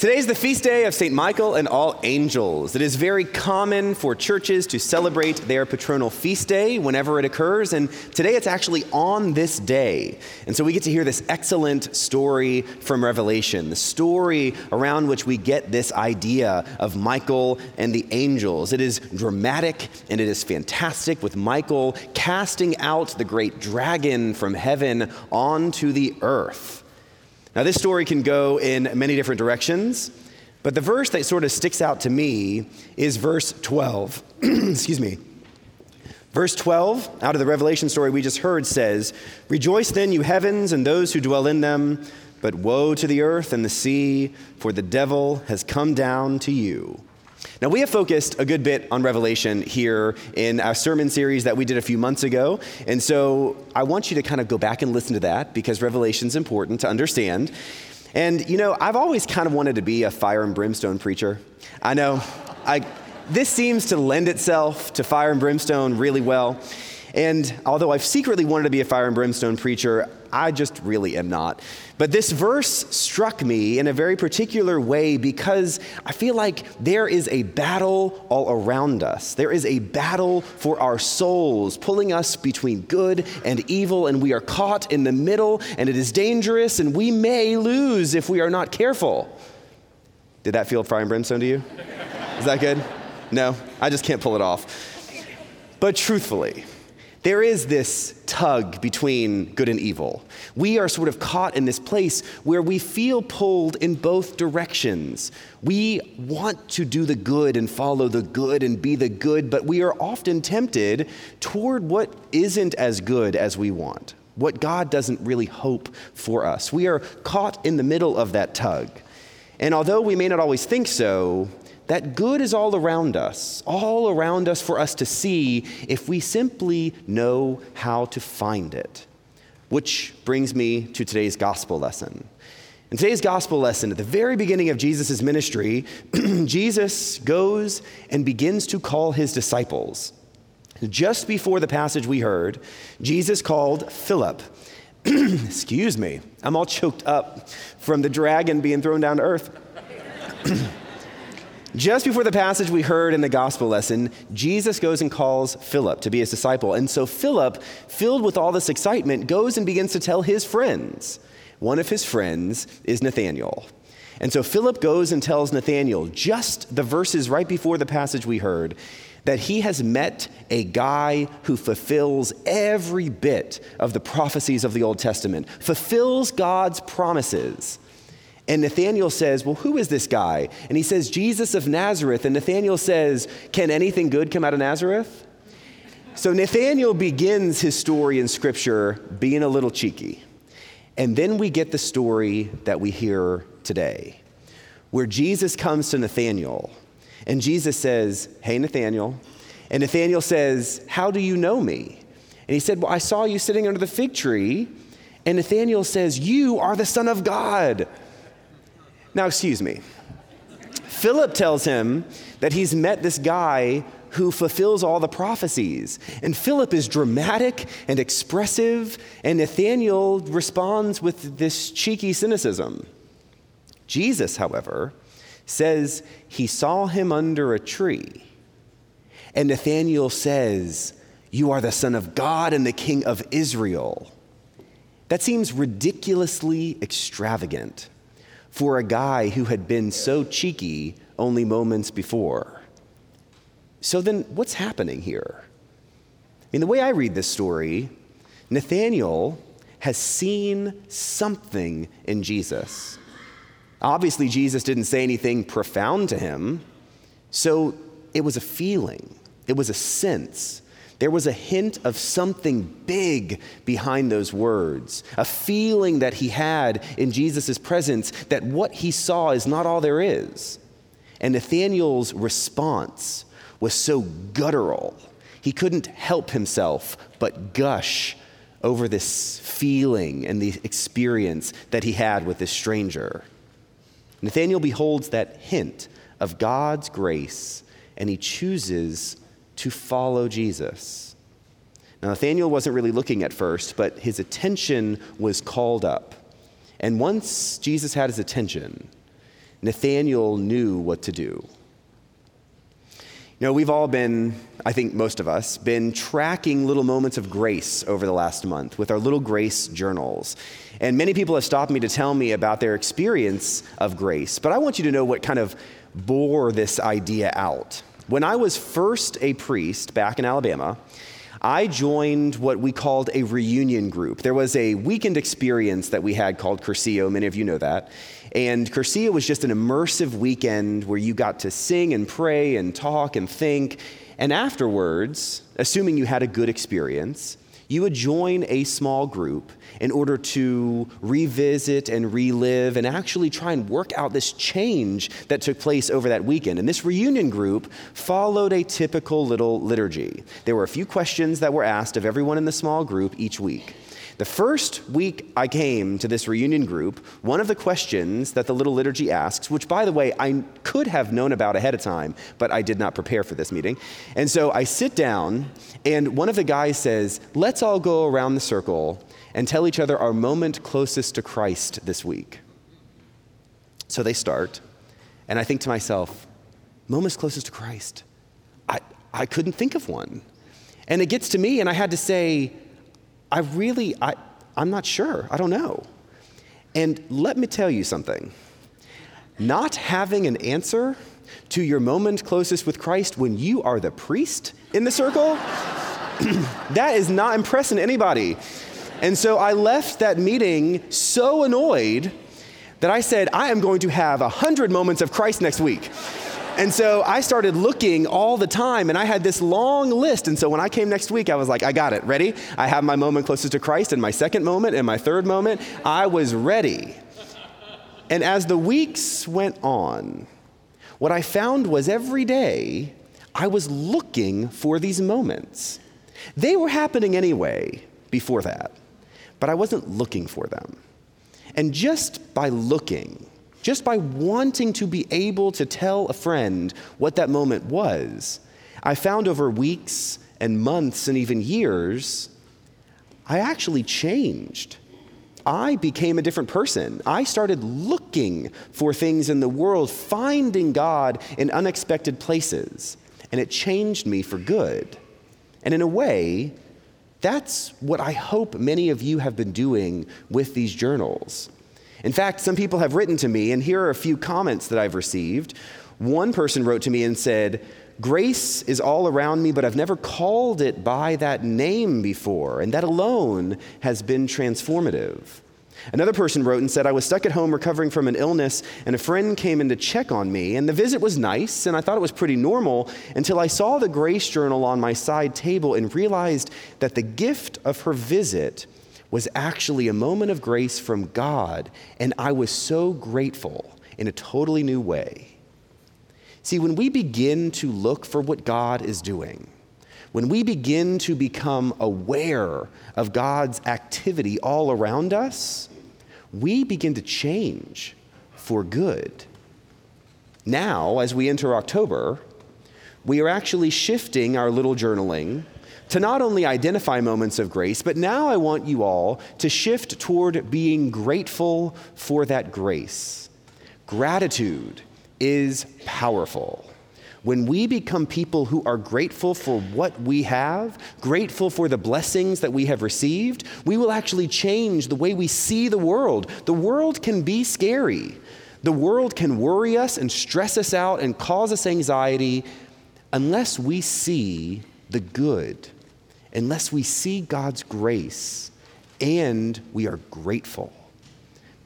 Today is the feast day of St. Michael and all angels. It is very common for churches to celebrate their patronal feast day whenever it occurs, and today it's actually on this day. And so we get to hear this excellent story from Revelation, the story around which we get this idea of Michael and the angels. It is dramatic and it is fantastic, with Michael casting out the great dragon from heaven onto the earth. Now, this story can go in many different directions, but the verse that sort of sticks out to me is verse 12. Excuse me. Verse 12, out of the Revelation story we just heard, says, Rejoice then, you heavens, and those who dwell in them, but woe to the earth and the sea, for the devil has come down to you. Now, we have focused a good bit on Revelation here in our sermon series that we did a few months ago. And so I want you to kind of go back and listen to that because Revelation is important to understand. And, you know, I've always kind of wanted to be a fire and brimstone preacher. I know, I, this seems to lend itself to fire and brimstone really well. And although I've secretly wanted to be a fire and brimstone preacher, I just really am not. But this verse struck me in a very particular way because I feel like there is a battle all around us. There is a battle for our souls, pulling us between good and evil, and we are caught in the middle, and it is dangerous, and we may lose if we are not careful. Did that feel fire and brimstone to you? Is that good? No, I just can't pull it off. But truthfully, there is this tug between good and evil. We are sort of caught in this place where we feel pulled in both directions. We want to do the good and follow the good and be the good, but we are often tempted toward what isn't as good as we want, what God doesn't really hope for us. We are caught in the middle of that tug. And although we may not always think so, that good is all around us, all around us for us to see if we simply know how to find it. Which brings me to today's gospel lesson. In today's gospel lesson, at the very beginning of Jesus' ministry, Jesus goes and begins to call his disciples. Just before the passage we heard, Jesus called Philip. Excuse me, I'm all choked up from the dragon being thrown down to earth. Just before the passage we heard in the gospel lesson, Jesus goes and calls Philip to be his disciple. And so Philip, filled with all this excitement, goes and begins to tell his friends. One of his friends is Nathanael. And so Philip goes and tells Nathanael, just the verses right before the passage we heard, that he has met a guy who fulfills every bit of the prophecies of the Old Testament, fulfills God's promises. And Nathanael says, Well, who is this guy? And he says, Jesus of Nazareth. And Nathanael says, Can anything good come out of Nazareth? So Nathanael begins his story in Scripture being a little cheeky. And then we get the story that we hear today, where Jesus comes to Nathanael. And Jesus says, Hey, Nathanael. And Nathanael says, How do you know me? And he said, Well, I saw you sitting under the fig tree. And Nathanael says, You are the Son of God. Now, excuse me. Philip tells him that he's met this guy who fulfills all the prophecies. And Philip is dramatic and expressive, and Nathanael responds with this cheeky cynicism. Jesus, however, says he saw him under a tree. And Nathanael says, You are the Son of God and the King of Israel. That seems ridiculously extravagant for a guy who had been so cheeky only moments before. So then, what's happening here? I mean, the way I read this story, Nathaniel has seen something in Jesus. Obviously, Jesus didn't say anything profound to him, so it was a feeling, it was a sense. There was a hint of something big behind those words, a feeling that he had in Jesus' presence that what he saw is not all there is. And Nathanael's response was so guttural, he couldn't help himself but gush over this feeling and the experience that he had with this stranger. Nathanael beholds that hint of God's grace and he chooses to follow Jesus. Now, Nathaniel wasn't really looking at first, but his attention was called up. And once Jesus had his attention, Nathaniel knew what to do. You know, we've all been, I think most of us, been tracking little moments of grace over the last month with our little grace journals. And many people have stopped me to tell me about their experience of grace. But I want you to know what kind of bore this idea out. When I was first a priest back in Alabama, I joined what we called a reunion group. There was a weekend experience that we had called Cursillo. Many of you know that. And Cursillo was just an immersive weekend where you got to sing and pray and talk and think. And afterwards, assuming you had a good experience, you would join a small group in order to revisit and relive and actually try and work out this change that took place over that weekend. And this reunion group followed a typical little liturgy. There were a few questions that were asked of everyone in the small group each week. The first week I came to this reunion group, one of the questions that the little liturgy asks, which by the way, I could have known about ahead of time, but I did not prepare for this meeting. And so I sit down, and one of the guys says, Let's all go around the circle and tell each other our moment closest to Christ this week. So they start, and I think to myself, Moments closest to Christ. I, I couldn't think of one. And it gets to me, and I had to say, I really, I, I'm not sure. I don't know. And let me tell you something not having an answer to your moment closest with Christ when you are the priest in the circle, that is not impressing anybody. And so I left that meeting so annoyed that I said, I am going to have a hundred moments of Christ next week. And so I started looking all the time, and I had this long list. And so when I came next week, I was like, I got it. Ready? I have my moment closest to Christ, and my second moment, and my third moment. I was ready. And as the weeks went on, what I found was every day I was looking for these moments. They were happening anyway before that, but I wasn't looking for them. And just by looking, just by wanting to be able to tell a friend what that moment was, I found over weeks and months and even years, I actually changed. I became a different person. I started looking for things in the world, finding God in unexpected places, and it changed me for good. And in a way, that's what I hope many of you have been doing with these journals. In fact, some people have written to me, and here are a few comments that I've received. One person wrote to me and said, Grace is all around me, but I've never called it by that name before, and that alone has been transformative. Another person wrote and said, I was stuck at home recovering from an illness, and a friend came in to check on me, and the visit was nice, and I thought it was pretty normal until I saw the Grace Journal on my side table and realized that the gift of her visit was actually a moment of grace from God, and I was so grateful in a totally new way. See, when we begin to look for what God is doing, when we begin to become aware of God's activity all around us, we begin to change for good. Now, as we enter October, we are actually shifting our little journaling to not only identify moments of grace, but now I want you all to shift toward being grateful for that grace. Gratitude is powerful. When we become people who are grateful for what we have, grateful for the blessings that we have received, we will actually change the way we see the world. The world can be scary. The world can worry us and stress us out and cause us anxiety unless we see the good unless we see God's grace and we are grateful.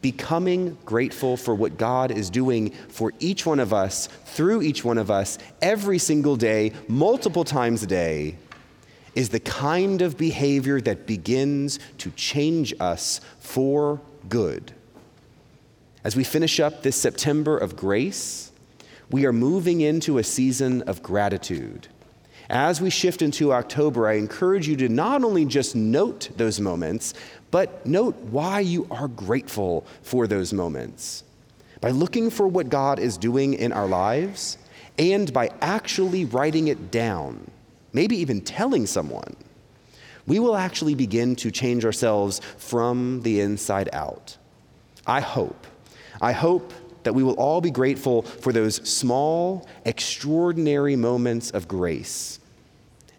Becoming grateful for what God is doing for each one of us, through each one of us, every single day, multiple times a day, is the kind of behavior that begins to change us for good. As we finish up this September of grace, we are moving into a season of gratitude. As we shift into October, I encourage you to not only just note those moments, but note why you are grateful for those moments. By looking for what God is doing in our lives and by actually writing it down, maybe even telling someone. we will actually begin to change ourselves from the inside out. I hope. I hope that we will all be grateful for those small, extraordinary moments of grace.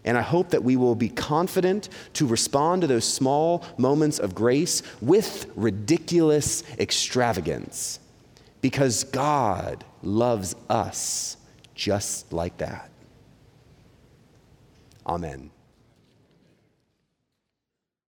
And I hope that we will be confident to respond to those small moments of grace with ridiculous extravagance because God loves us just like that. Amen.